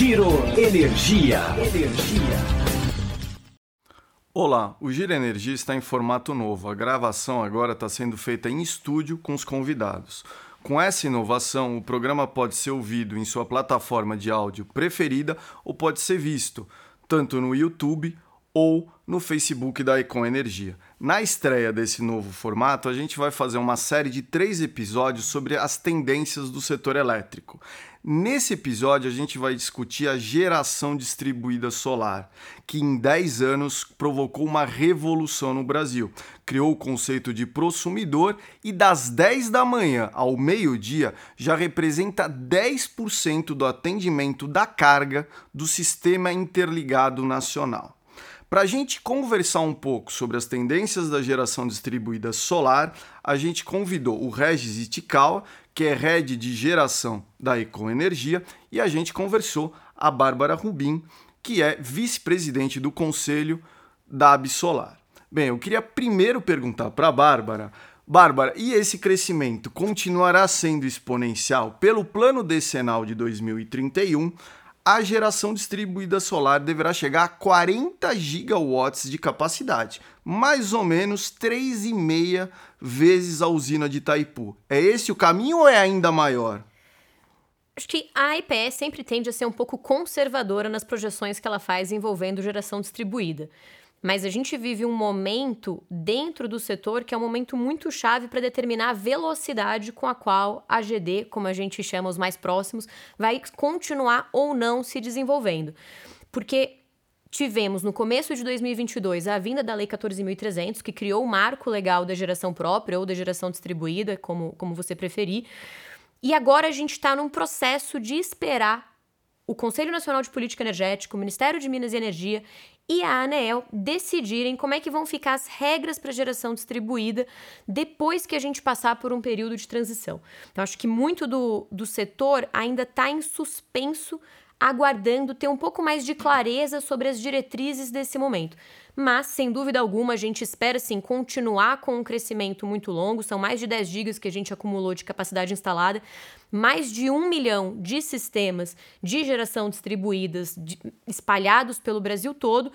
Giro Energia. Olá, o Giro Energia está em formato novo. A gravação agora está sendo feita em estúdio com os convidados. Com essa inovação, o programa pode ser ouvido em sua plataforma de áudio preferida ou pode ser visto tanto no YouTube ou no Facebook da Econ Energia. Na estreia desse novo formato, a gente vai fazer uma série de três episódios sobre as tendências do setor elétrico. Nesse episódio, a gente vai discutir a geração distribuída solar, que em 10 anos provocou uma revolução no Brasil. Criou o conceito de prosumidor e das 10 da manhã ao meio-dia já representa 10% do atendimento da carga do Sistema Interligado Nacional. Para a gente conversar um pouco sobre as tendências da geração distribuída solar, a gente convidou o Regis Itikawa, que é head de geração da Econ Energia, e a gente conversou a Bárbara Rubim, que é vice-presidente do conselho da Absolar. Bem, eu queria primeiro perguntar para a Bárbara Bárbara, e esse crescimento continuará sendo exponencial? Pelo plano decenal de 2031, a geração distribuída solar deverá chegar a 40 gigawatts de capacidade, mais ou menos 3,5 vezes a usina de Itaipu. É esse o caminho ou é ainda maior? Acho que a IPE sempre tende a ser um pouco conservadora nas projeções que ela faz envolvendo geração distribuída. Mas a gente vive um momento dentro do setor que é um momento muito chave para determinar a velocidade com a qual a GD, como a gente chama os mais próximos, vai continuar ou não se desenvolvendo. Porque tivemos no começo de 2022 a vinda da Lei 14.300, que criou o marco legal da geração própria ou da geração distribuída, como, como você preferir. E agora a gente está num processo de esperar o Conselho Nacional de Política Energética, o Ministério de Minas e Energia e a ANEEL decidirem como é que vão ficar as regras para geração distribuída depois que a gente passar por um período de transição. Então, acho que muito do, do setor ainda está em suspenso, aguardando ter um pouco mais de clareza sobre as diretrizes desse momento. Mas, sem dúvida alguma, a gente espera sim continuar com um crescimento muito longo. São mais de 10 gigas que a gente acumulou de capacidade instalada, mais de um milhão de sistemas de geração distribuídas de, espalhados pelo Brasil todo.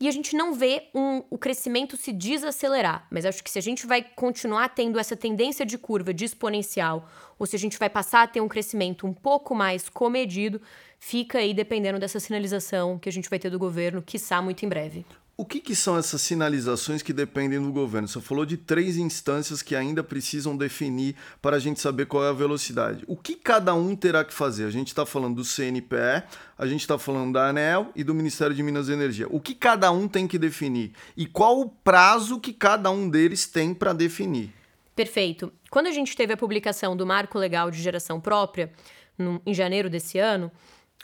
E a gente não vê um, o crescimento se desacelerar. Mas acho que se a gente vai continuar tendo essa tendência de curva de exponencial, ou se a gente vai passar a ter um crescimento um pouco mais comedido, fica aí dependendo dessa sinalização que a gente vai ter do governo, quiçá muito em breve. O que, que, são essas sinalizações que dependem do governo? Você falou de três instâncias que ainda precisam definir para a gente saber qual é a velocidade. O que cada um terá que fazer? A gente está falando do CNPE, a gente está falando da ANEL e do Ministério de Minas e Energia. O que cada um tem que definir? E qual o prazo que cada um deles tem para definir? Perfeito. Quando a gente teve a publicação do Marco Legal de Geração Própria, no, em janeiro desse ano,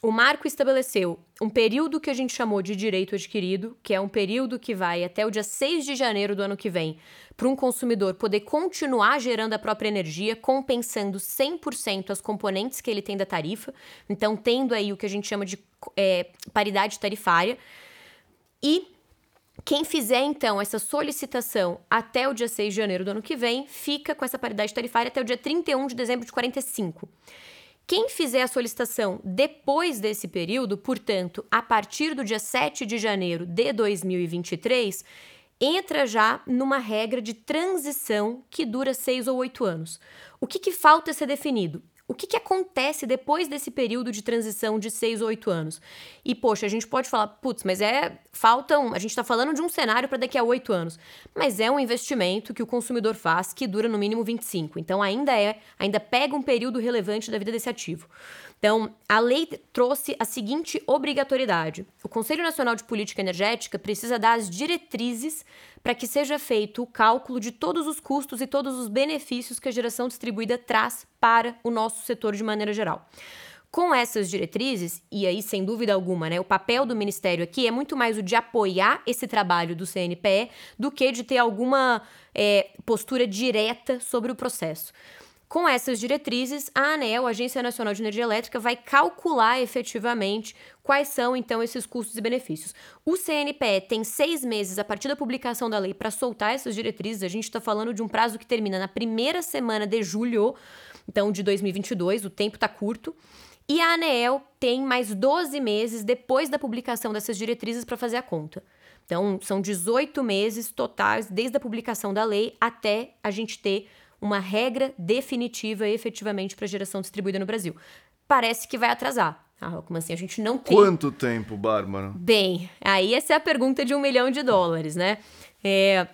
o marco estabeleceu um período que a gente chamou de direito adquirido, que é um período que vai até o dia 6 de janeiro do ano que vem, para um consumidor poder continuar gerando a própria energia, compensando 100% as componentes que ele tem da tarifa, então tendo aí o que a gente chama de é, paridade tarifária. E quem fizer, então, essa solicitação até o dia 6 de janeiro do ano que vem, fica com essa paridade tarifária até o dia 31 de dezembro de 45. Quem fizer a solicitação depois desse período, portanto, a partir do dia 7 de janeiro de 2023, entra já numa regra de transição que dura seis ou oito anos. O que, que falta ser definido? O que, que acontece depois desse período de transição de seis ou oito anos? E, poxa, a gente pode falar, putz, mas é. Faltam. A gente está falando de um cenário para daqui a oito anos. Mas é um investimento que o consumidor faz que dura no mínimo 25. Então ainda é, ainda pega um período relevante da vida desse ativo. Então, a lei trouxe a seguinte obrigatoriedade: o Conselho Nacional de Política Energética precisa dar as diretrizes para que seja feito o cálculo de todos os custos e todos os benefícios que a geração distribuída traz para o nosso setor de maneira geral. Com essas diretrizes, e aí sem dúvida alguma, né, o papel do Ministério aqui é muito mais o de apoiar esse trabalho do CNPE do que de ter alguma é, postura direta sobre o processo. Com essas diretrizes, a ANEL, a Agência Nacional de Energia Elétrica, vai calcular efetivamente quais são então esses custos e benefícios. O CNPE tem seis meses a partir da publicação da lei para soltar essas diretrizes. A gente está falando de um prazo que termina na primeira semana de julho, então de 2022. O tempo está curto. E a ANEEL tem mais 12 meses depois da publicação dessas diretrizes para fazer a conta. Então, são 18 meses totais desde a publicação da lei até a gente ter uma regra definitiva efetivamente para geração distribuída no Brasil. Parece que vai atrasar. Ah, como assim? A gente não tem. Quanto tempo, Bárbara? Bem, aí essa é a pergunta de um milhão de dólares, né? É,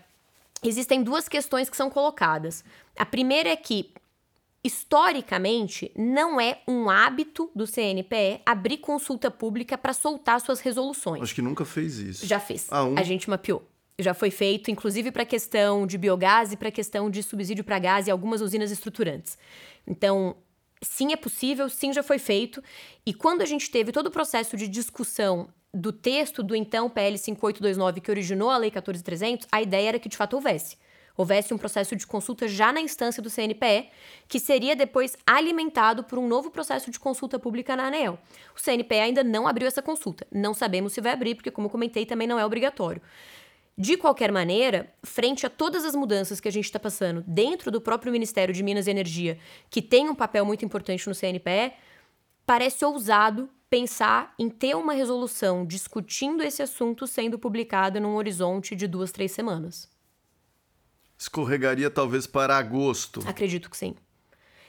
existem duas questões que são colocadas. A primeira é que, historicamente, não é um hábito do CNPE abrir consulta pública para soltar suas resoluções. Acho que nunca fez isso. Já fez. Ah, um? A gente mapeou. Já foi feito, inclusive para a questão de biogás e para a questão de subsídio para gás e algumas usinas estruturantes. Então, sim, é possível, sim, já foi feito. E quando a gente teve todo o processo de discussão do texto do então PL 5829 que originou a Lei 14300, a ideia era que de fato houvesse. Houvesse um processo de consulta já na instância do CNPE, que seria depois alimentado por um novo processo de consulta pública na ANEEL. O CNPE ainda não abriu essa consulta. Não sabemos se vai abrir, porque, como comentei, também não é obrigatório. De qualquer maneira, frente a todas as mudanças que a gente está passando dentro do próprio Ministério de Minas e Energia, que tem um papel muito importante no CNPE, parece ousado pensar em ter uma resolução discutindo esse assunto sendo publicada num horizonte de duas, três semanas. Escorregaria talvez para agosto. Acredito que sim.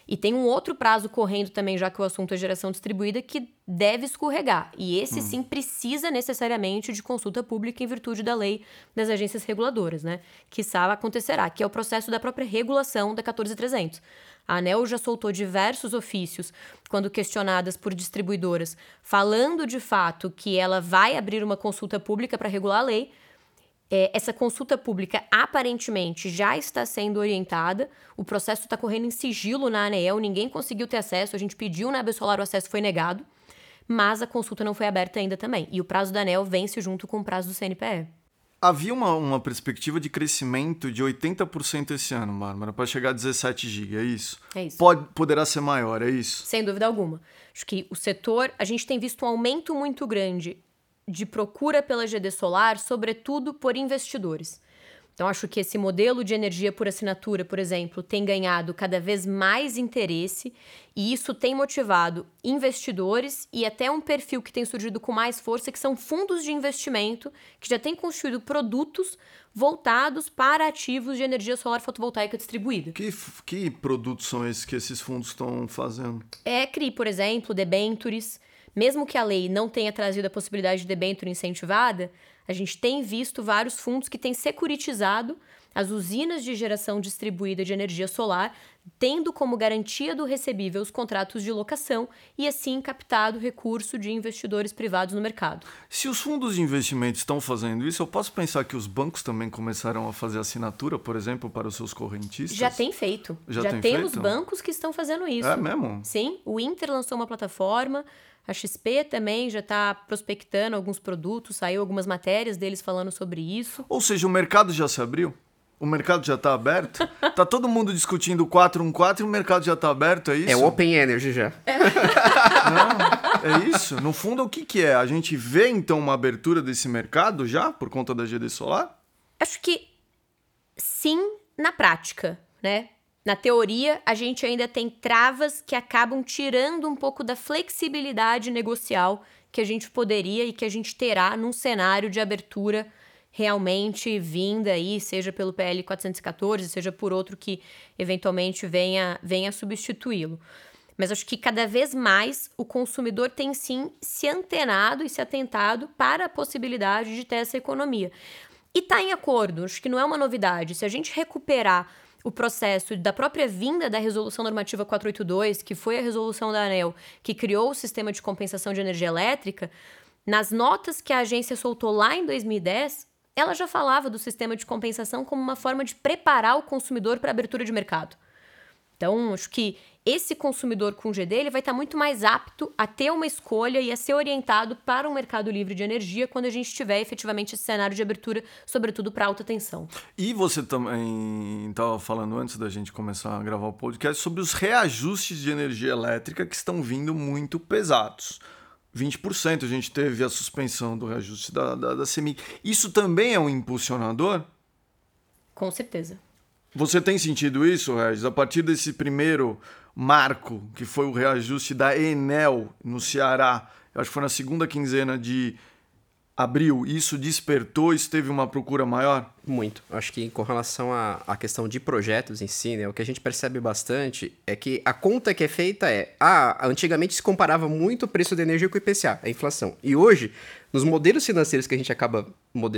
E tem um outro prazo correndo também, já que o assunto é geração distribuída, que deve escorregar. E esse sim precisa necessariamente de consulta pública em virtude da lei das agências reguladoras, né? Que sabe acontecerá, que é o processo da própria regulação da 14300. A ANEL já soltou diversos ofícios, quando questionadas por distribuidoras, falando de fato que ela vai abrir uma consulta pública para regular a lei, é, essa consulta pública aparentemente já está sendo orientada, o processo está correndo em sigilo na ANEEL, ninguém conseguiu ter acesso, a gente pediu na Absolar o acesso foi negado, mas a consulta não foi aberta ainda também. E o prazo da ANEEL vence junto com o prazo do CNPE. Havia uma, uma perspectiva de crescimento de 80% esse ano, Bárbara, para chegar a 17 GB, é isso? É isso. Pode, poderá ser maior, é isso? Sem dúvida alguma. Acho que o setor, a gente tem visto um aumento muito grande de procura pela GD solar, sobretudo por investidores. Então, acho que esse modelo de energia por assinatura, por exemplo, tem ganhado cada vez mais interesse e isso tem motivado investidores e até um perfil que tem surgido com mais força, que são fundos de investimento que já têm construído produtos voltados para ativos de energia solar fotovoltaica distribuída. Que, que produtos são esses que esses fundos estão fazendo? É CRI, por exemplo, debentures. Mesmo que a lei não tenha trazido a possibilidade de debênture incentivada, a gente tem visto vários fundos que têm securitizado as usinas de geração distribuída de energia solar, tendo como garantia do recebível os contratos de locação e assim captado recurso de investidores privados no mercado. Se os fundos de investimento estão fazendo isso, eu posso pensar que os bancos também começaram a fazer assinatura, por exemplo, para os seus correntistas? Já tem feito. Já, Já tem temos feito? bancos que estão fazendo isso. É mesmo? Sim, o Inter lançou uma plataforma, a XP também já está prospectando alguns produtos, saiu algumas matérias deles falando sobre isso. Ou seja, o mercado já se abriu? O mercado já está aberto? tá todo mundo discutindo o 414 e o mercado já está aberto, é isso? É o Open Energy já. Não, é isso. No fundo, o que, que é? A gente vê, então, uma abertura desse mercado já, por conta da GD Solar? Acho que sim na prática, né? Na teoria, a gente ainda tem travas que acabam tirando um pouco da flexibilidade negocial que a gente poderia e que a gente terá num cenário de abertura realmente vinda aí, seja pelo PL 414, seja por outro que eventualmente venha, venha substituí-lo. Mas acho que cada vez mais o consumidor tem sim se antenado e se atentado para a possibilidade de ter essa economia. E está em acordo, acho que não é uma novidade. Se a gente recuperar o processo da própria vinda da Resolução Normativa 482, que foi a resolução da ANEL que criou o sistema de compensação de energia elétrica, nas notas que a agência soltou lá em 2010, ela já falava do sistema de compensação como uma forma de preparar o consumidor para a abertura de mercado. Então, acho que esse consumidor com GD ele vai estar muito mais apto a ter uma escolha e a ser orientado para um mercado livre de energia quando a gente tiver efetivamente esse cenário de abertura, sobretudo para alta tensão. E você também estava falando antes da gente começar a gravar o podcast sobre os reajustes de energia elétrica que estão vindo muito pesados. 20% a gente teve a suspensão do reajuste da, da, da CEMIG. Isso também é um impulsionador? Com certeza. Você tem sentido isso, Regis? A partir desse primeiro marco, que foi o reajuste da Enel no Ceará, eu acho que foi na segunda quinzena de abril, isso despertou, isso teve uma procura maior? Muito. Acho que com relação à, questão de projetos em si, né, o que a gente percebe bastante é que a conta que é feita é, ah, antigamente se comparava muito o preço da energia com o IPCA, a inflação. E hoje, nos modelos financeiros que a gente acaba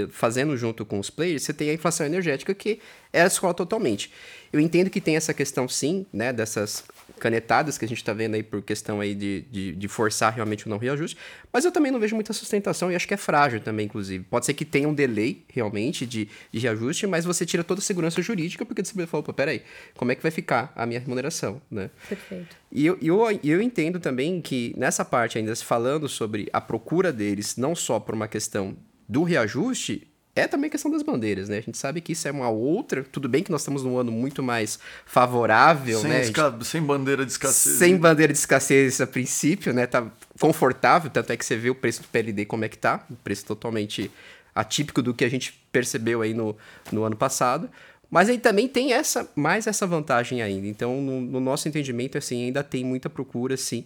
fazendo junto com os players, você tem a inflação energética que é a escola totalmente. Eu entendo que tem essa questão, sim, né, dessas canetadas que a gente está vendo aí por questão aí de, de, de, forçar realmente o não reajuste, mas eu também não vejo muita sustentação e acho que é frágil também, inclusive. Pode ser que tenha um delay realmente de, de reajuste, mas você tira toda a segurança jurídica porque você fala, opa, peraí, como é que vai ficar a minha remuneração, né? Perfeito. E eu, eu, eu entendo também que nessa parte ainda se falando sobre a procura deles, não só por uma questão do reajuste, é também questão das bandeiras, né? A gente sabe que isso é uma outra. Tudo bem que nós estamos num ano muito mais favorável, sem né? Esca... Gente... Sem bandeira de escassez. Sem bandeira de escassez a princípio, né? Tá confortável, tanto é que você vê o preço do PLD como é que tá. Um preço totalmente atípico do que a gente percebeu aí no, no ano passado. Mas aí também tem essa mais essa vantagem ainda. Então, no, no nosso entendimento, assim, ainda tem muita procura, sim.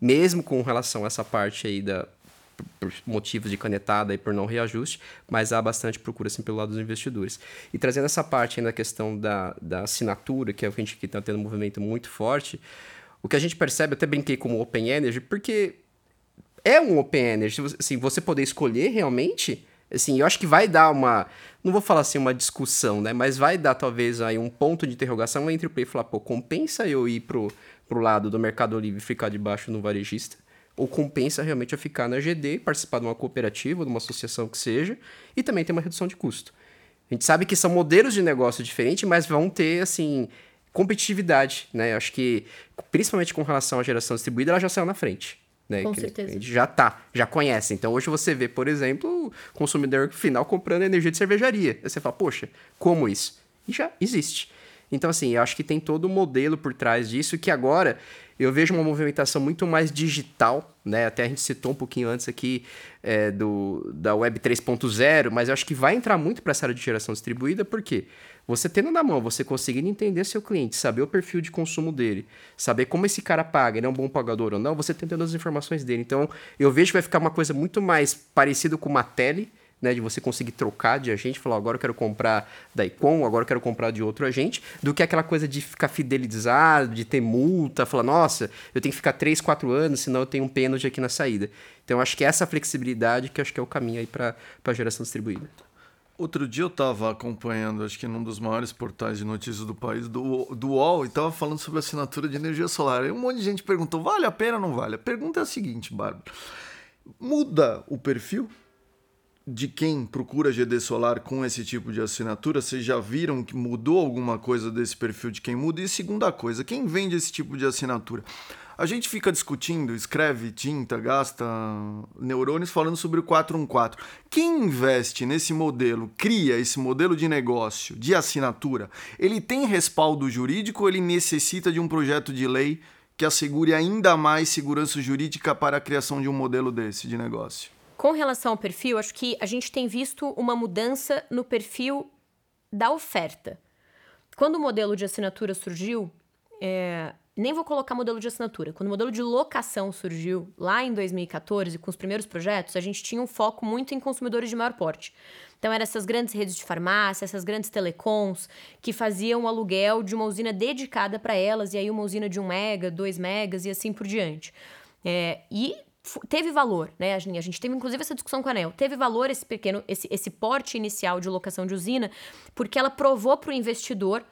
Mesmo com relação a essa parte aí da, por motivos de canetada e por não reajuste, mas há bastante procura assim, pelo lado dos investidores. E trazendo essa parte ainda da questão da, da assinatura, que é o que a gente está tendo um movimento muito forte, o que a gente percebe, até brinquei como Open Energy, porque é um Open Energy, assim, você poder escolher realmente, assim, eu acho que vai dar uma, não vou falar assim uma discussão, né, mas vai dar talvez aí um ponto de interrogação entre o play e falar, pô, compensa eu ir pro, pro lado do Mercado Livre e ficar debaixo no varejista? Ou compensa realmente a ficar na GD, participar de uma cooperativa, de uma associação que seja, e também ter uma redução de custo. A gente sabe que são modelos de negócio diferentes, mas vão ter, assim, competitividade, né? Acho que, principalmente com relação à geração distribuída, ela já saiu na frente. Né? Com certeza. A gente já tá, já conhece. Então hoje você vê, por exemplo, o consumidor final comprando energia de cervejaria. Aí você fala, poxa, como isso? E já existe. Então, assim, eu acho que tem todo o um modelo por trás disso que agora eu vejo uma movimentação muito mais digital, né? Até a gente citou um pouquinho antes aqui é, do, da Web 3.0, mas eu acho que vai entrar muito para essa área de geração distribuída, porque você tendo na mão, você conseguindo entender seu cliente, saber o perfil de consumo dele, saber como esse cara paga, ele é um bom pagador ou não, você tendo as informações dele. Então, eu vejo que vai ficar uma coisa muito mais parecida com uma tele, né, de você conseguir trocar de agente, falar, agora eu quero comprar da Icon, agora eu quero comprar de outro agente, do que aquela coisa de ficar fidelizado, de ter multa, falar, nossa, eu tenho que ficar 3, 4 anos, senão eu tenho um pênalti aqui na saída. Então, acho que essa flexibilidade que acho que é o caminho aí para a geração distribuída. Outro dia eu estava acompanhando, acho que num dos maiores portais de notícias do país, do, do UOL, e estava falando sobre assinatura de energia solar. E um monte de gente perguntou, vale a pena ou não vale? A pergunta é a seguinte, Bárbara. Muda o perfil de quem procura GD Solar com esse tipo de assinatura? Vocês já viram que mudou alguma coisa desse perfil de quem muda? E segunda coisa, quem vende esse tipo de assinatura? A gente fica discutindo, escreve tinta, gasta neurônios falando sobre o 414. Quem investe nesse modelo, cria esse modelo de negócio, de assinatura, ele tem respaldo jurídico ou ele necessita de um projeto de lei que assegure ainda mais segurança jurídica para a criação de um modelo desse de negócio? Com relação ao perfil, acho que a gente tem visto uma mudança no perfil da oferta. Quando o modelo de assinatura surgiu, é, nem vou colocar modelo de assinatura. Quando o modelo de locação surgiu lá em 2014, com os primeiros projetos, a gente tinha um foco muito em consumidores de maior porte. Então, eram essas grandes redes de farmácia, essas grandes telecoms, que faziam aluguel de uma usina dedicada para elas, e aí uma usina de 1 mega, 2 megas e assim por diante. É, e teve valor, né? A gente, a gente teve inclusive essa discussão com a ANEL. Teve valor esse pequeno, esse, esse porte inicial de locação de usina, porque ela provou para o investidor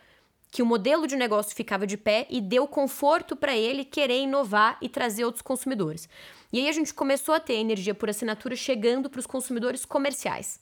que o modelo de negócio ficava de pé e deu conforto para ele querer inovar e trazer outros consumidores. E aí a gente começou a ter energia por assinatura chegando para os consumidores comerciais.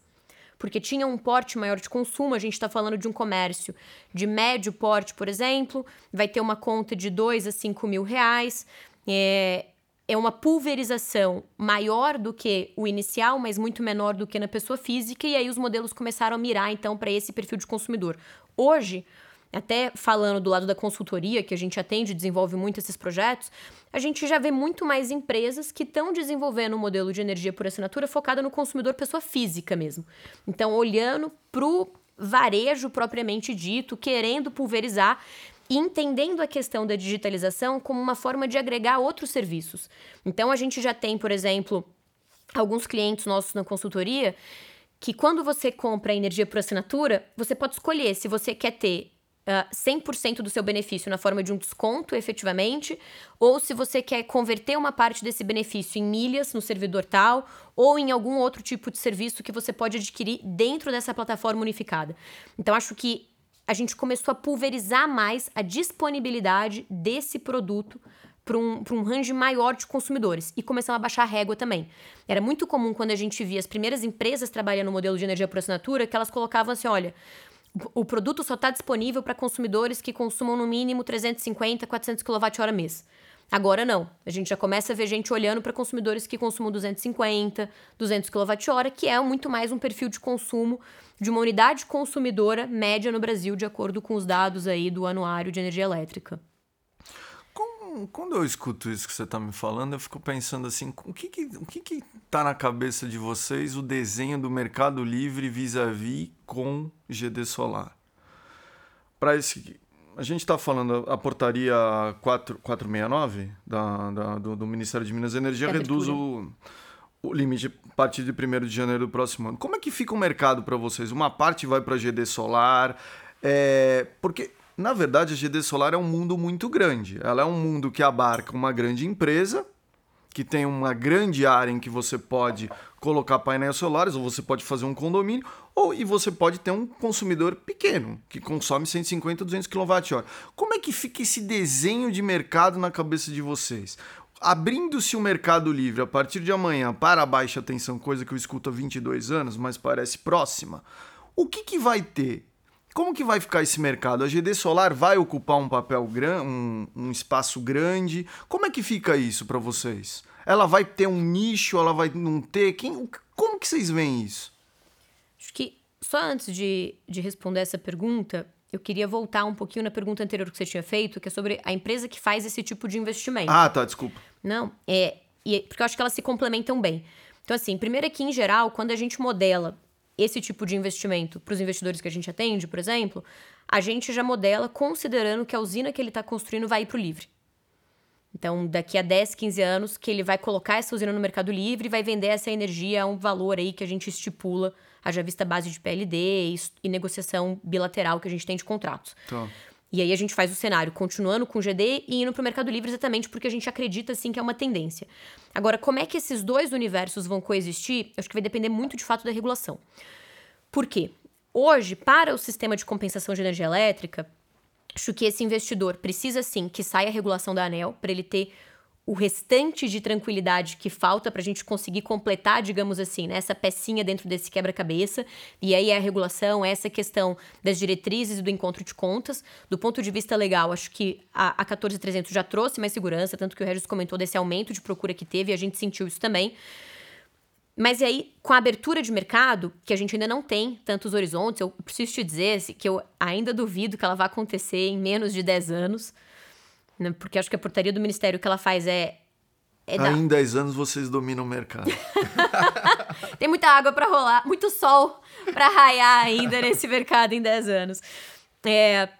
Porque tinha um porte maior de consumo, a gente está falando de um comércio de médio porte, por exemplo, vai ter uma conta de 2 a 5 mil reais. É, é uma pulverização maior do que o inicial, mas muito menor do que na pessoa física, e aí os modelos começaram a mirar então para esse perfil de consumidor. Hoje, até falando do lado da consultoria, que a gente atende e desenvolve muito esses projetos, a gente já vê muito mais empresas que estão desenvolvendo um modelo de energia por assinatura focada no consumidor pessoa física mesmo. Então, olhando para o varejo propriamente dito, querendo pulverizar e entendendo a questão da digitalização como uma forma de agregar outros serviços. Então a gente já tem, por exemplo, alguns clientes nossos na consultoria que quando você compra energia por assinatura, você pode escolher se você quer ter uh, 100% do seu benefício na forma de um desconto efetivamente, ou se você quer converter uma parte desse benefício em milhas no servidor tal, ou em algum outro tipo de serviço que você pode adquirir dentro dessa plataforma unificada. Então, acho que a gente começou a pulverizar mais a disponibilidade desse produto para um, um range maior de consumidores e começamos a baixar a régua também. Era muito comum quando a gente via as primeiras empresas trabalhando no modelo de energia por assinatura que elas colocavam assim: olha, o produto só está disponível para consumidores que consumam no mínimo 350, 400 kWh mês. Agora não. A gente já começa a ver gente olhando para consumidores que consumam 250, 200 kWh, que é muito mais um perfil de consumo de uma unidade consumidora média no Brasil, de acordo com os dados aí do Anuário de Energia Elétrica. Quando eu escuto isso que você está me falando, eu fico pensando assim, o que que, o que que tá na cabeça de vocês o desenho do Mercado Livre vis-à-vis -vis com GD Solar? Para esse a gente está falando, a portaria 4, 469 da, da do, do, Ministério de Minas e Energia é reduz o, o limite a partir de 1 de janeiro do próximo ano. Como é que fica o mercado para vocês? Uma parte vai para GD Solar, é, porque na verdade, a GD Solar é um mundo muito grande. Ela é um mundo que abarca uma grande empresa, que tem uma grande área em que você pode colocar painéis solares, ou você pode fazer um condomínio, ou e você pode ter um consumidor pequeno, que consome 150, 200 kWh. Como é que fica esse desenho de mercado na cabeça de vocês? Abrindo-se o mercado livre a partir de amanhã para a baixa tensão, coisa que eu escuto há 22 anos, mas parece próxima, o que, que vai ter? Como que vai ficar esse mercado? A GD Solar vai ocupar um papel grande, um, um espaço grande? Como é que fica isso para vocês? Ela vai ter um nicho? Ela vai não ter? Quem, como que vocês veem isso? Acho que só antes de, de responder essa pergunta, eu queria voltar um pouquinho na pergunta anterior que você tinha feito, que é sobre a empresa que faz esse tipo de investimento. Ah, tá, desculpa. Não, é, é porque eu acho que elas se complementam bem. Então, assim, primeiro aqui em geral, quando a gente modela esse tipo de investimento para os investidores que a gente atende, por exemplo, a gente já modela considerando que a usina que ele está construindo vai ir para o livre. Então, daqui a 10, 15 anos, que ele vai colocar essa usina no mercado livre e vai vender essa energia a um valor aí que a gente estipula, haja vista base de PLD e, e negociação bilateral que a gente tem de contratos. Tá. E aí a gente faz o cenário continuando com o GD e indo para o Mercado Livre exatamente porque a gente acredita assim que é uma tendência. Agora, como é que esses dois universos vão coexistir? Acho que vai depender muito de fato da regulação. Por quê? Hoje, para o sistema de compensação de energia elétrica, acho que esse investidor precisa sim que saia a regulação da ANEL para ele ter o restante de tranquilidade que falta para a gente conseguir completar, digamos assim, né, essa pecinha dentro desse quebra-cabeça. E aí é a regulação, é essa questão das diretrizes do encontro de contas. Do ponto de vista legal, acho que a, a 14300 já trouxe mais segurança, tanto que o Regis comentou desse aumento de procura que teve e a gente sentiu isso também. Mas aí, com a abertura de mercado, que a gente ainda não tem tantos horizontes, eu preciso te dizer que eu ainda duvido que ela vá acontecer em menos de 10 anos. Né? Porque acho que a portaria do Ministério que ela faz é. é da... Em 10 anos vocês dominam o mercado. Tem muita água para rolar, muito sol para raiar ainda nesse mercado em 10 anos. É,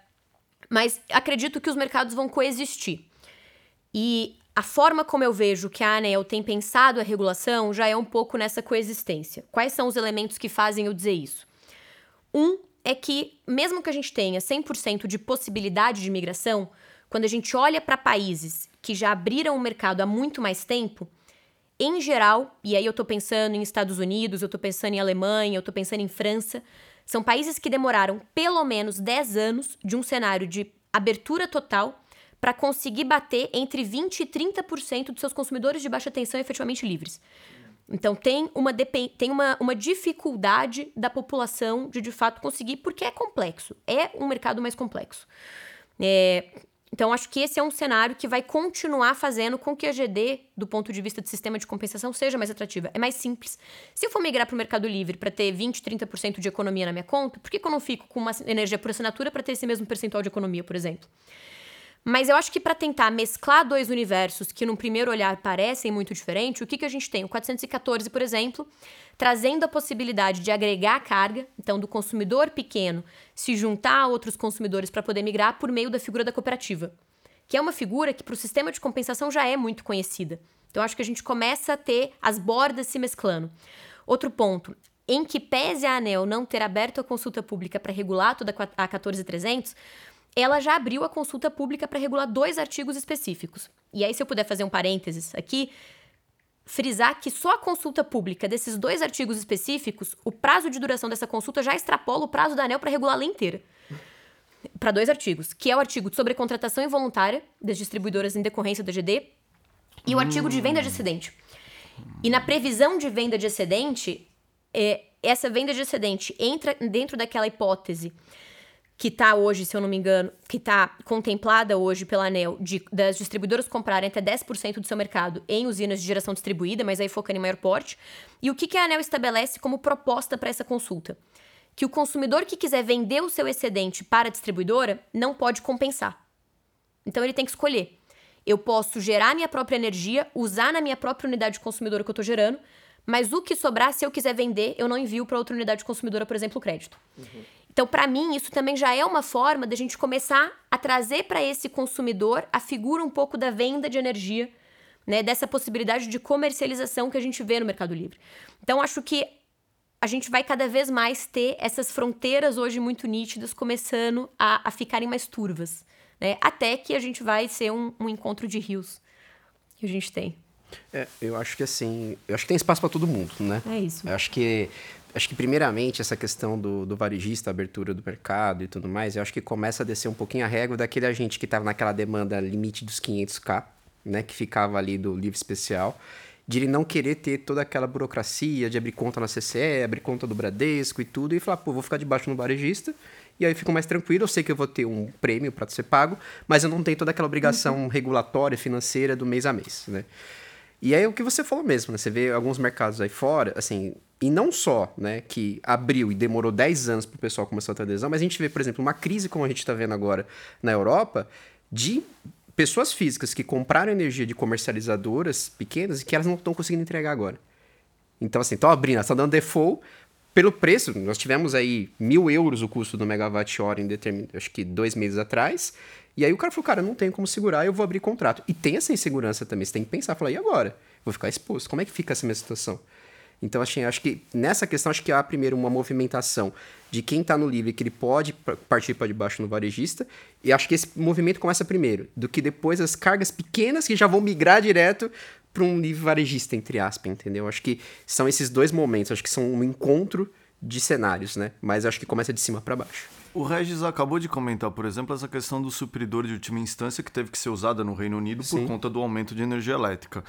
mas acredito que os mercados vão coexistir. E a forma como eu vejo que a ANEL tem pensado a regulação já é um pouco nessa coexistência. Quais são os elementos que fazem eu dizer isso? Um é que, mesmo que a gente tenha 100% de possibilidade de migração, quando a gente olha para países que já abriram o mercado há muito mais tempo, em geral, e aí eu estou pensando em Estados Unidos, eu estou pensando em Alemanha, eu estou pensando em França, são países que demoraram pelo menos 10 anos de um cenário de abertura total para conseguir bater entre 20% e 30% dos seus consumidores de baixa tensão efetivamente livres. Então tem uma, tem uma, uma dificuldade da população de de fato conseguir, porque é complexo. É um mercado mais complexo. É, então, acho que esse é um cenário que vai continuar fazendo com que a GD, do ponto de vista de sistema de compensação, seja mais atrativa. É mais simples. Se eu for migrar para o Mercado Livre para ter 20, 30% de economia na minha conta, por que, que eu não fico com uma energia por assinatura para ter esse mesmo percentual de economia, por exemplo? Mas eu acho que para tentar mesclar dois universos que num primeiro olhar parecem muito diferentes, o que, que a gente tem? O 414, por exemplo, trazendo a possibilidade de agregar carga, então do consumidor pequeno se juntar a outros consumidores para poder migrar por meio da figura da cooperativa, que é uma figura que para o sistema de compensação já é muito conhecida. Então acho que a gente começa a ter as bordas se mesclando. Outro ponto, em que pese a ANEL não ter aberto a consulta pública para regular toda a 14300, ela já abriu a consulta pública para regular dois artigos específicos. E aí, se eu puder fazer um parênteses aqui, frisar que só a consulta pública desses dois artigos específicos, o prazo de duração dessa consulta já extrapola o prazo da ANEL para regular a lei inteira. Para dois artigos, que é o artigo sobre contratação involuntária das distribuidoras em decorrência da GD e o artigo de venda de excedente. E na previsão de venda de excedente, é, essa venda de excedente entra dentro daquela hipótese que está hoje, se eu não me engano, que está contemplada hoje pela ANEL, de, das distribuidoras comprarem até 10% do seu mercado em usinas de geração distribuída, mas aí focando em maior porte. E o que, que a ANEL estabelece como proposta para essa consulta? Que o consumidor que quiser vender o seu excedente para a distribuidora não pode compensar. Então ele tem que escolher. Eu posso gerar minha própria energia, usar na minha própria unidade consumidora que eu estou gerando, mas o que sobrar, se eu quiser vender, eu não envio para outra unidade consumidora, por exemplo, crédito. Uhum. Então, para mim, isso também já é uma forma da gente começar a trazer para esse consumidor a figura um pouco da venda de energia, né, dessa possibilidade de comercialização que a gente vê no Mercado Livre. Então, acho que a gente vai cada vez mais ter essas fronteiras hoje muito nítidas começando a, a ficarem mais turvas, né? Até que a gente vai ser um, um encontro de rios que a gente tem. É, eu acho que assim, eu acho que tem espaço para todo mundo, né? É isso. Eu acho que acho que primeiramente essa questão do, do varejista, abertura do mercado e tudo mais, eu acho que começa a descer um pouquinho a régua daquele agente que estava naquela demanda limite dos 500k, né, que ficava ali do livre especial, de ele não querer ter toda aquela burocracia de abrir conta na CCE, abrir conta do Bradesco e tudo, e falar, pô, vou ficar debaixo no varejista, e aí eu fico mais tranquilo, eu sei que eu vou ter um prêmio para ser pago, mas eu não tenho toda aquela obrigação uhum. regulatória, financeira do mês a mês, né? E aí o que você falou mesmo, né? Você vê alguns mercados aí fora, assim, e não só, né, que abriu e demorou 10 anos para o pessoal começar a ter adesão, mas a gente vê, por exemplo, uma crise como a gente está vendo agora na Europa, de pessoas físicas que compraram energia de comercializadoras pequenas e que elas não estão conseguindo entregar agora. Então, assim, estão abrindo, estão dando default pelo preço. Nós tivemos aí mil euros o custo do megawatt-hora em determin... acho que dois meses atrás. E aí o cara falou, cara, não tenho como segurar, eu vou abrir contrato. E tem essa insegurança também, você tem que pensar, falar, e agora? Vou ficar exposto, como é que fica essa minha situação? Então, assim, acho que nessa questão, acho que há primeiro uma movimentação de quem está no livre, que ele pode partir para debaixo no varejista, e acho que esse movimento começa primeiro, do que depois as cargas pequenas que já vão migrar direto para um livre varejista, entre aspas, entendeu? Acho que são esses dois momentos, acho que são um encontro de cenários, né? Mas acho que começa de cima para baixo. O Regis acabou de comentar, por exemplo, essa questão do supridor de última instância que teve que ser usada no Reino Unido Sim. por conta do aumento de energia elétrica.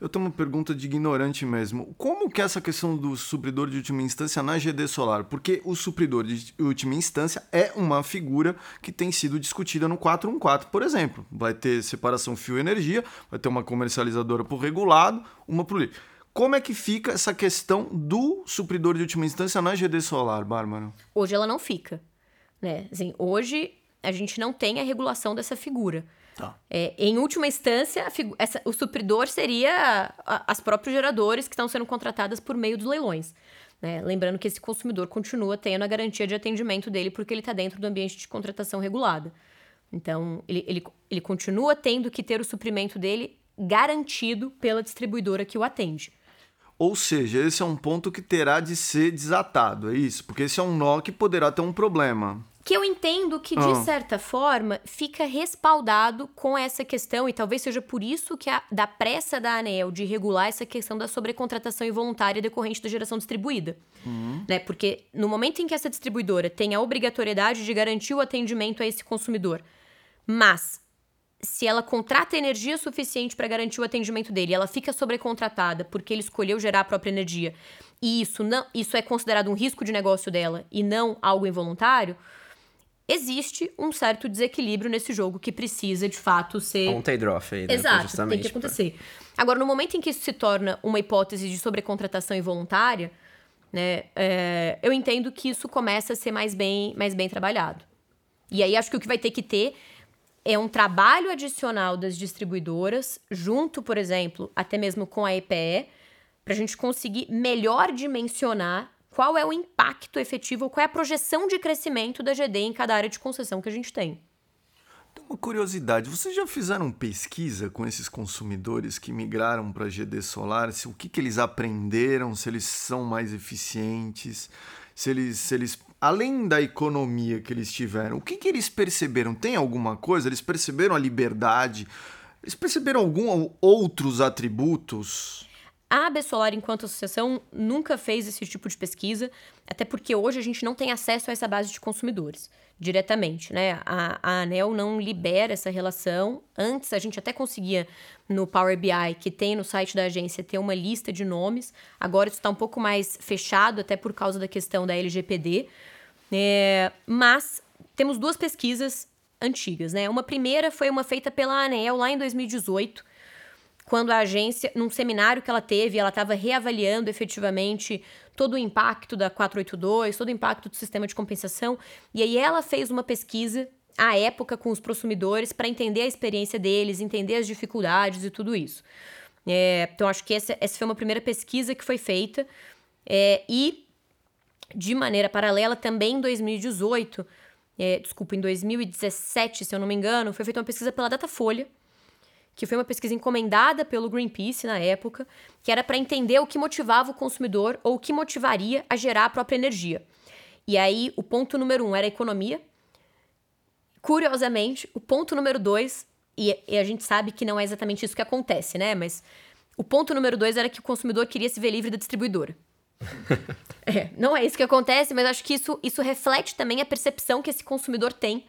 Eu tenho uma pergunta de ignorante mesmo. Como que é essa questão do supridor de última instância na GD Solar? Porque o supridor de última instância é uma figura que tem sido discutida no 414, por exemplo. Vai ter separação fio-energia, vai ter uma comercializadora por regulado, uma por livre. Como é que fica essa questão do supridor de última instância na GD Solar, Bárbara? Hoje ela não fica. Né? Assim, hoje a gente não tem a regulação dessa figura. Tá. É, em última instância, essa, o supridor seria a, as próprios geradores que estão sendo contratadas por meio dos leilões. Né? Lembrando que esse consumidor continua tendo a garantia de atendimento dele porque ele está dentro do ambiente de contratação regulada. Então, ele, ele, ele continua tendo que ter o suprimento dele garantido pela distribuidora que o atende. Ou seja, esse é um ponto que terá de ser desatado, é isso? Porque esse é um nó que poderá ter um problema que eu entendo que, de ah. certa forma, fica respaldado com essa questão, e talvez seja por isso que a, da pressa da ANEL de regular essa questão da sobrecontratação involuntária decorrente da geração distribuída. Uhum. Né? Porque no momento em que essa distribuidora tem a obrigatoriedade de garantir o atendimento a esse consumidor, mas se ela contrata energia suficiente para garantir o atendimento dele, ela fica sobrecontratada porque ele escolheu gerar a própria energia, e isso não, isso é considerado um risco de negócio dela e não algo involuntário, existe um certo desequilíbrio nesse jogo que precisa, de fato, ser... Um trade-off aí, né? Exato, tem que acontecer. Pra... Agora, no momento em que isso se torna uma hipótese de sobrecontratação involuntária, né, é, eu entendo que isso começa a ser mais bem, mais bem trabalhado. E aí, acho que o que vai ter que ter é um trabalho adicional das distribuidoras, junto, por exemplo, até mesmo com a EPE, para a gente conseguir melhor dimensionar qual é o impacto efetivo, qual é a projeção de crescimento da GD em cada área de concessão que a gente tem. Tem uma curiosidade, vocês já fizeram pesquisa com esses consumidores que migraram para GD Solar? Se, o que, que eles aprenderam, se eles são mais eficientes, se eles, se eles além da economia que eles tiveram, o que, que eles perceberam? Tem alguma coisa? Eles perceberam a liberdade? Eles perceberam algum outros atributos? A AB Solar, enquanto associação, nunca fez esse tipo de pesquisa, até porque hoje a gente não tem acesso a essa base de consumidores diretamente, né? A, a ANEL não libera essa relação. Antes a gente até conseguia no Power BI, que tem no site da agência, ter uma lista de nomes. Agora isso está um pouco mais fechado, até por causa da questão da LGPD. É, mas temos duas pesquisas antigas, né? Uma primeira foi uma feita pela ANEL lá em 2018 quando a agência, num seminário que ela teve, ela estava reavaliando efetivamente todo o impacto da 482, todo o impacto do sistema de compensação, e aí ela fez uma pesquisa à época com os consumidores para entender a experiência deles, entender as dificuldades e tudo isso. É, então, acho que essa, essa foi uma primeira pesquisa que foi feita, é, e de maneira paralela, também em 2018, é, desculpa, em 2017, se eu não me engano, foi feita uma pesquisa pela Datafolha, que foi uma pesquisa encomendada pelo Greenpeace na época, que era para entender o que motivava o consumidor ou o que motivaria a gerar a própria energia. E aí, o ponto número um era a economia. Curiosamente, o ponto número dois, e, e a gente sabe que não é exatamente isso que acontece, né? Mas o ponto número dois era que o consumidor queria se ver livre da distribuidora. é, não é isso que acontece, mas acho que isso, isso reflete também a percepção que esse consumidor tem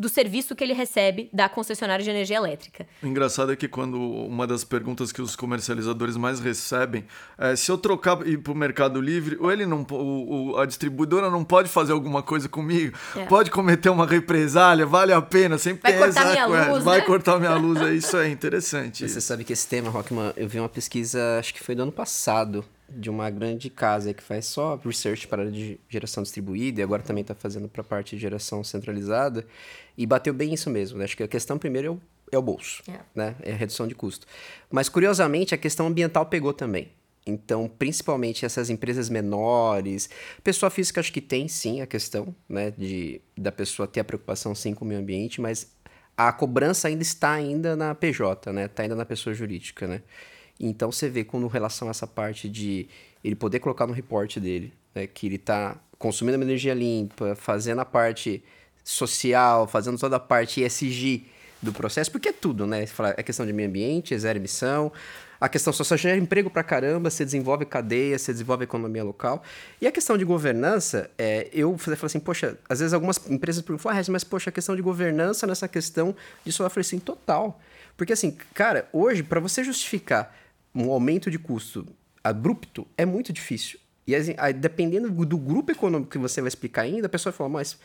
do serviço que ele recebe da concessionária de energia elétrica. O engraçado é que quando uma das perguntas que os comercializadores mais recebem é se eu trocar e ir para o Mercado Livre, ou ele não, o, a distribuidora não pode fazer alguma coisa comigo, é. pode cometer uma represália, vale a pena, sempre vai cortar minha luz, né? vai cortar minha luz, é isso é interessante. Você sabe que esse tema, Rockman, eu vi uma pesquisa, acho que foi do ano passado, de uma grande casa que faz só research para de geração distribuída e agora também está fazendo para a parte de geração centralizada e bateu bem isso mesmo. Né? Acho que a questão primeiro é o, é o bolso, é. né? É a redução de custo. Mas curiosamente a questão ambiental pegou também. Então, principalmente essas empresas menores, pessoa física acho que tem sim a questão, né, de da pessoa ter a preocupação sim com o meio ambiente, mas a cobrança ainda está ainda na PJ, né? Está ainda na pessoa jurídica, né? Então você vê com relação a essa parte de ele poder colocar no reporte dele, né, que ele está consumindo uma energia limpa, fazendo a parte social, fazendo toda a parte ESG do processo, porque é tudo, né? É questão de meio ambiente, é zero emissão, a questão social gera emprego pra caramba, você desenvolve cadeia, você desenvolve economia local. E a questão de governança, é, eu falei assim, poxa, às vezes algumas empresas perguntam, ah, mas poxa, a questão de governança nessa questão disso eu falei assim, total. Porque assim, cara, hoje, para você justificar um aumento de custo abrupto é muito difícil. E assim, dependendo do grupo econômico que você vai explicar ainda, a pessoa fala, mas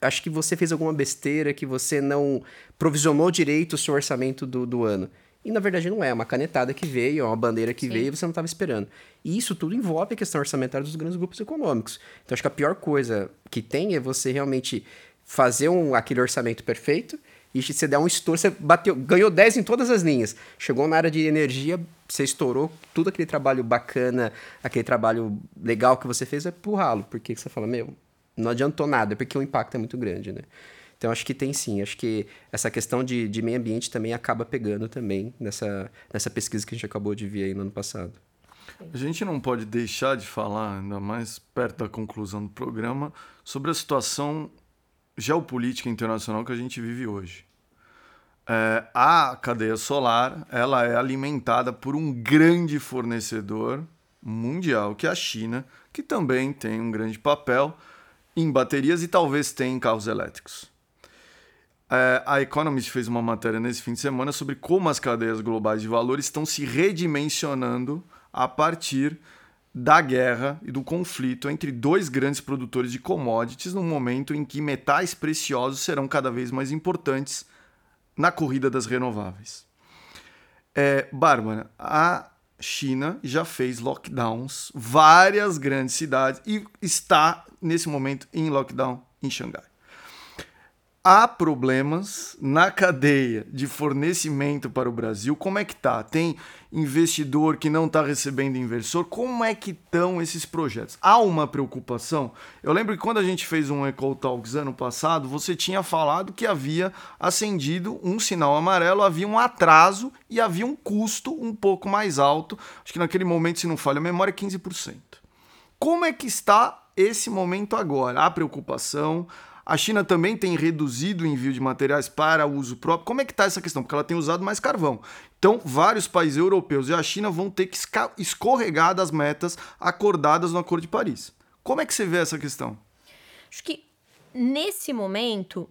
acho que você fez alguma besteira, que você não provisionou direito o seu orçamento do, do ano. E na verdade não é, é uma canetada que veio, é uma bandeira que Sim. veio e você não estava esperando. E isso tudo envolve a questão orçamentária dos grandes grupos econômicos. Então acho que a pior coisa que tem é você realmente fazer um, aquele orçamento perfeito e você der um estouro, você bateu, ganhou 10 em todas as linhas. Chegou na área de energia, você estourou tudo aquele trabalho bacana, aquele trabalho legal que você fez, é pro ralo. Porque você fala, meu, não adiantou nada, porque o impacto é muito grande, né? Então acho que tem sim, acho que essa questão de, de meio ambiente também acaba pegando também nessa, nessa pesquisa que a gente acabou de ver aí no ano passado. A gente não pode deixar de falar, ainda mais perto da conclusão do programa, sobre a situação geopolítica internacional que a gente vive hoje. É, a cadeia solar ela é alimentada por um grande fornecedor mundial, que é a China, que também tem um grande papel em baterias e talvez tenha em carros elétricos. É, a Economist fez uma matéria nesse fim de semana sobre como as cadeias globais de valor estão se redimensionando a partir da guerra e do conflito entre dois grandes produtores de commodities no momento em que metais preciosos serão cada vez mais importantes na corrida das renováveis. É, Bárbara, a China já fez lockdowns, várias grandes cidades e está nesse momento em lockdown em Xangai. Há problemas na cadeia de fornecimento para o Brasil. Como é que tá? Tem investidor que não está recebendo inversor? Como é que estão esses projetos? Há uma preocupação? Eu lembro que quando a gente fez um Eco Talks ano passado, você tinha falado que havia acendido um sinal amarelo, havia um atraso e havia um custo um pouco mais alto. Acho que naquele momento, se não falha a memória, 15%. Como é que está esse momento agora? Há preocupação? A China também tem reduzido o envio de materiais para uso próprio. Como é que está essa questão? Porque ela tem usado mais carvão. Então, vários países europeus e a China vão ter que escorregar das metas acordadas no Acordo de Paris. Como é que você vê essa questão? Acho que nesse momento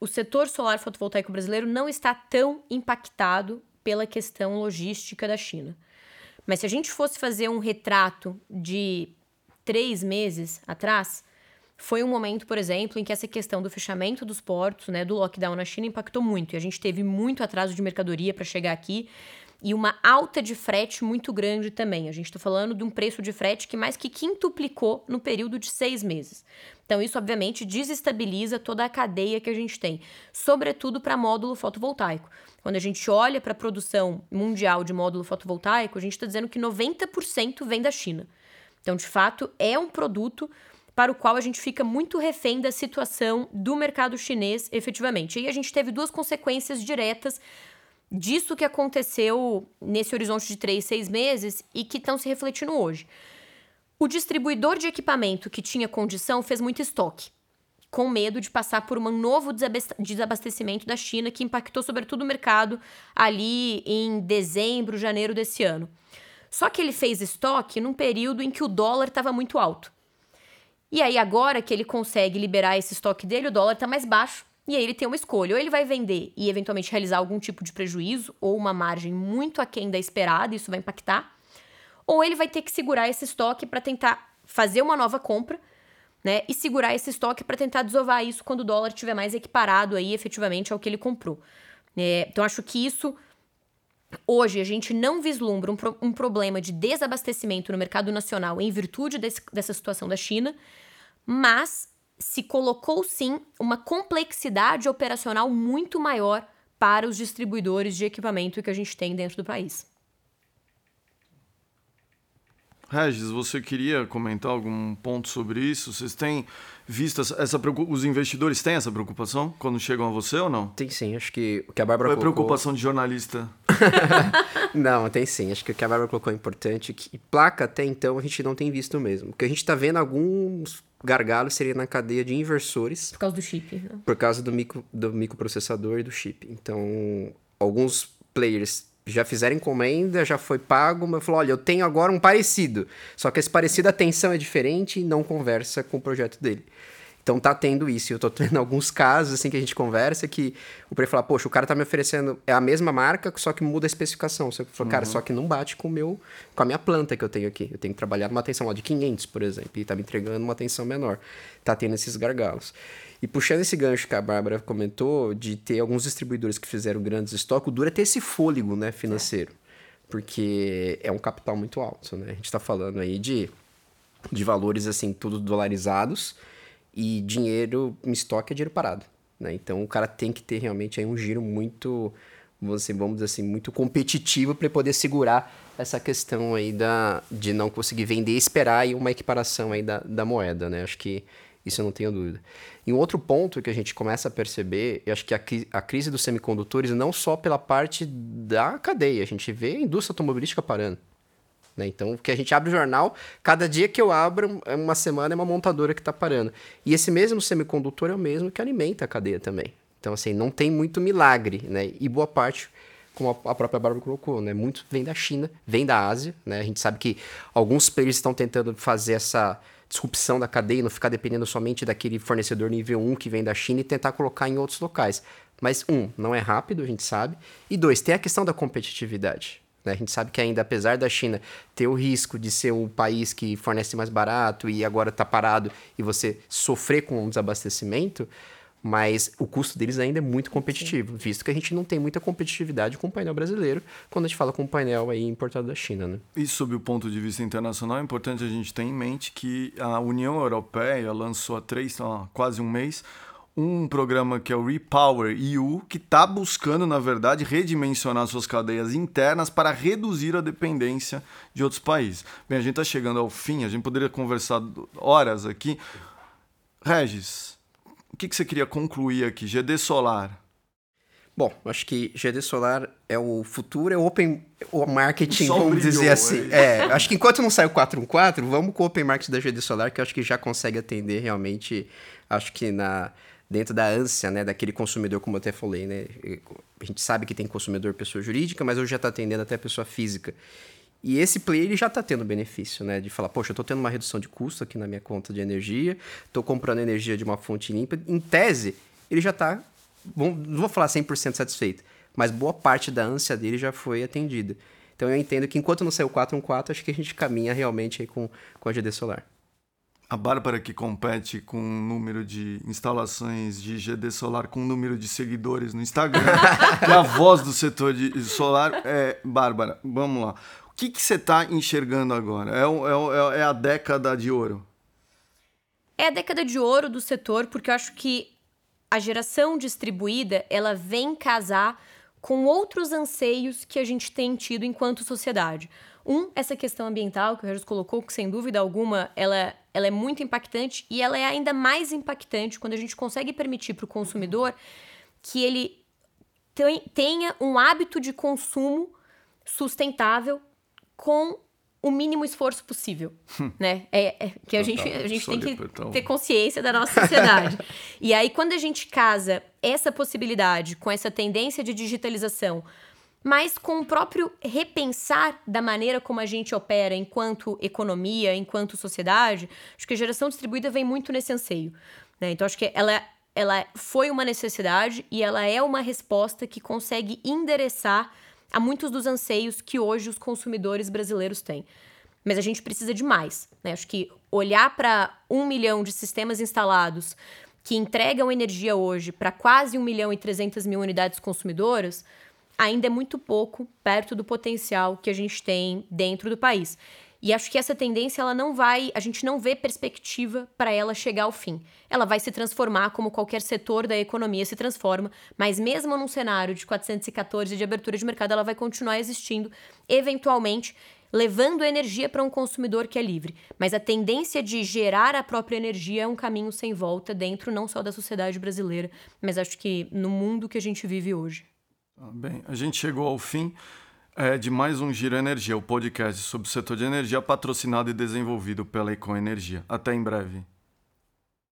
o setor solar fotovoltaico brasileiro não está tão impactado pela questão logística da China. Mas se a gente fosse fazer um retrato de três meses atrás, foi um momento, por exemplo, em que essa questão do fechamento dos portos, né, do lockdown na China impactou muito. E a gente teve muito atraso de mercadoria para chegar aqui e uma alta de frete muito grande também. A gente está falando de um preço de frete que mais que quintuplicou no período de seis meses. Então, isso obviamente desestabiliza toda a cadeia que a gente tem, sobretudo para módulo fotovoltaico. Quando a gente olha para a produção mundial de módulo fotovoltaico, a gente está dizendo que 90% vem da China. Então, de fato, é um produto para o qual a gente fica muito refém da situação do mercado chinês efetivamente. E a gente teve duas consequências diretas disso que aconteceu nesse horizonte de três, seis meses e que estão se refletindo hoje. O distribuidor de equipamento que tinha condição fez muito estoque, com medo de passar por um novo desabastecimento da China que impactou sobretudo o mercado ali em dezembro, janeiro desse ano. Só que ele fez estoque num período em que o dólar estava muito alto. E aí, agora que ele consegue liberar esse estoque dele, o dólar está mais baixo. E aí ele tem uma escolha: ou ele vai vender e eventualmente realizar algum tipo de prejuízo, ou uma margem muito aquém da esperada, isso vai impactar. Ou ele vai ter que segurar esse estoque para tentar fazer uma nova compra, né? E segurar esse estoque para tentar desovar isso quando o dólar estiver mais equiparado aí efetivamente ao que ele comprou. É, então, acho que isso Hoje, a gente não vislumbra um, pro, um, problema de desabastecimento no mercado nacional em virtude desse, dessa situação da China, mas se colocou sim uma complexidade operacional muito maior para os distribuidores de equipamento que a gente tem dentro do país. Regis, você queria comentar algum ponto sobre isso? Vocês têm visto essa, essa os investidores têm essa preocupação quando chegam a você ou não? Tem sim, acho que o que a Bárbara ou é colocou... preocupação de jornalista? não, tem sim. Acho que o que a Bárbara colocou é importante. Que placa até então a gente não tem visto mesmo. O que a gente está vendo alguns gargalo seria na cadeia de inversores. Por causa do chip. Né? Por causa do, micro, do microprocessador e do chip. Então, alguns players já fizeram encomenda, já foi pago, mas falou: olha, eu tenho agora um parecido. Só que esse parecido, a atenção é diferente e não conversa com o projeto dele. Então tá tendo isso. Eu tô tendo alguns casos assim que a gente conversa que o player fala, poxa, o cara tá me oferecendo é a mesma marca, só que muda a especificação. Você fala, cara, uhum. só que não bate com o meu com a minha planta que eu tenho aqui. Eu tenho que trabalhar numa atenção lá de 500, por exemplo, e tá me entregando uma atenção menor. Tá tendo esses gargalos. E puxando esse gancho que a Bárbara comentou de ter alguns distribuidores que fizeram grandes estoques, o duro é ter esse fôlego, né, financeiro. Porque é um capital muito alto, né? A gente tá falando aí de de valores assim, tudo dolarizados e dinheiro em estoque é dinheiro parado. Né? Então o cara tem que ter realmente aí um giro muito, vamos dizer assim, muito competitivo para poder segurar essa questão aí da, de não conseguir vender e esperar aí uma equiparação aí da, da moeda. Né? Acho que isso eu não tenho dúvida. E um outro ponto que a gente começa a perceber, eu acho que a, a crise dos semicondutores não só pela parte da cadeia, a gente vê a indústria automobilística parando. Né? Então, que a gente abre o jornal, cada dia que eu abro, é uma semana é uma montadora que está parando. E esse mesmo semicondutor é o mesmo que alimenta a cadeia também. Então, assim, não tem muito milagre, né? E boa parte, como a própria Bárbara colocou, né? Muito vem da China, vem da Ásia, né? A gente sabe que alguns players estão tentando fazer essa disrupção da cadeia, não ficar dependendo somente daquele fornecedor nível 1 que vem da China e tentar colocar em outros locais. Mas, um, não é rápido, a gente sabe. E dois, tem a questão da competitividade. Né? A gente sabe que ainda, apesar da China ter o risco de ser um país que fornece mais barato e agora está parado e você sofrer com um desabastecimento, mas o custo deles ainda é muito competitivo, Sim. visto que a gente não tem muita competitividade com o painel brasileiro quando a gente fala com o painel aí importado da China. Né? E sob o ponto de vista internacional, é importante a gente ter em mente que a União Europeia lançou há três, quase um mês, um programa que é o Repower EU, que está buscando, na verdade, redimensionar suas cadeias internas para reduzir a dependência de outros países. Bem, a gente está chegando ao fim, a gente poderia conversar horas aqui. Regis, o que, que você queria concluir aqui? GD Solar. Bom, acho que GD Solar é o futuro, é o open o marketing, vamos brilhou, dizer assim. É. é, acho que enquanto não sai o 414, vamos com o open marketing da GD Solar, que eu acho que já consegue atender realmente, acho que na dentro da ânsia, né, daquele consumidor, como eu até falei, né? A gente sabe que tem consumidor pessoa jurídica, mas hoje já está atendendo até pessoa física. E esse player ele já está tendo benefício, né? De falar, poxa, eu estou tendo uma redução de custo aqui na minha conta de energia, estou comprando energia de uma fonte limpa. Em tese, ele já está não vou falar 100% satisfeito, mas boa parte da ânsia dele já foi atendida. Então eu entendo que enquanto não saiu 414, acho que a gente caminha realmente com, com a GD Solar. A Bárbara que compete com o número de instalações de GD Solar com o número de seguidores no Instagram, que é a voz do setor de solar. É, Bárbara, vamos lá. O que, que você está enxergando agora? É, o, é, é a década de ouro? É a década de ouro do setor, porque eu acho que a geração distribuída, ela vem casar com outros anseios que a gente tem tido enquanto sociedade. Um, essa questão ambiental que o Regis colocou, que sem dúvida alguma ela, ela é muito impactante e ela é ainda mais impactante quando a gente consegue permitir para o consumidor que ele tenha um hábito de consumo sustentável com o mínimo esforço possível, hum. né? É, é, que a gente, a gente tem que ter consciência da nossa sociedade. e aí, quando a gente casa essa possibilidade com essa tendência de digitalização, mas com o próprio repensar da maneira como a gente opera enquanto economia, enquanto sociedade, acho que a geração distribuída vem muito nesse anseio. Né? Então, acho que ela, ela foi uma necessidade e ela é uma resposta que consegue endereçar a muitos dos anseios que hoje os consumidores brasileiros têm. Mas a gente precisa de mais. Né? Acho que olhar para um milhão de sistemas instalados que entregam energia hoje para quase 1 milhão e 300 mil unidades consumidoras ainda é muito pouco perto do potencial que a gente tem dentro do país. E acho que essa tendência ela não vai, a gente não vê perspectiva para ela chegar ao fim. Ela vai se transformar como qualquer setor da economia se transforma, mas mesmo num cenário de 414 de abertura de mercado, ela vai continuar existindo, eventualmente levando energia para um consumidor que é livre. Mas a tendência de gerar a própria energia é um caminho sem volta dentro não só da sociedade brasileira, mas acho que no mundo que a gente vive hoje. Ah, bem, a gente chegou ao fim é, de mais um Giro Energia, o podcast sobre o setor de energia patrocinado e desenvolvido pela Econ Energia. Até em breve.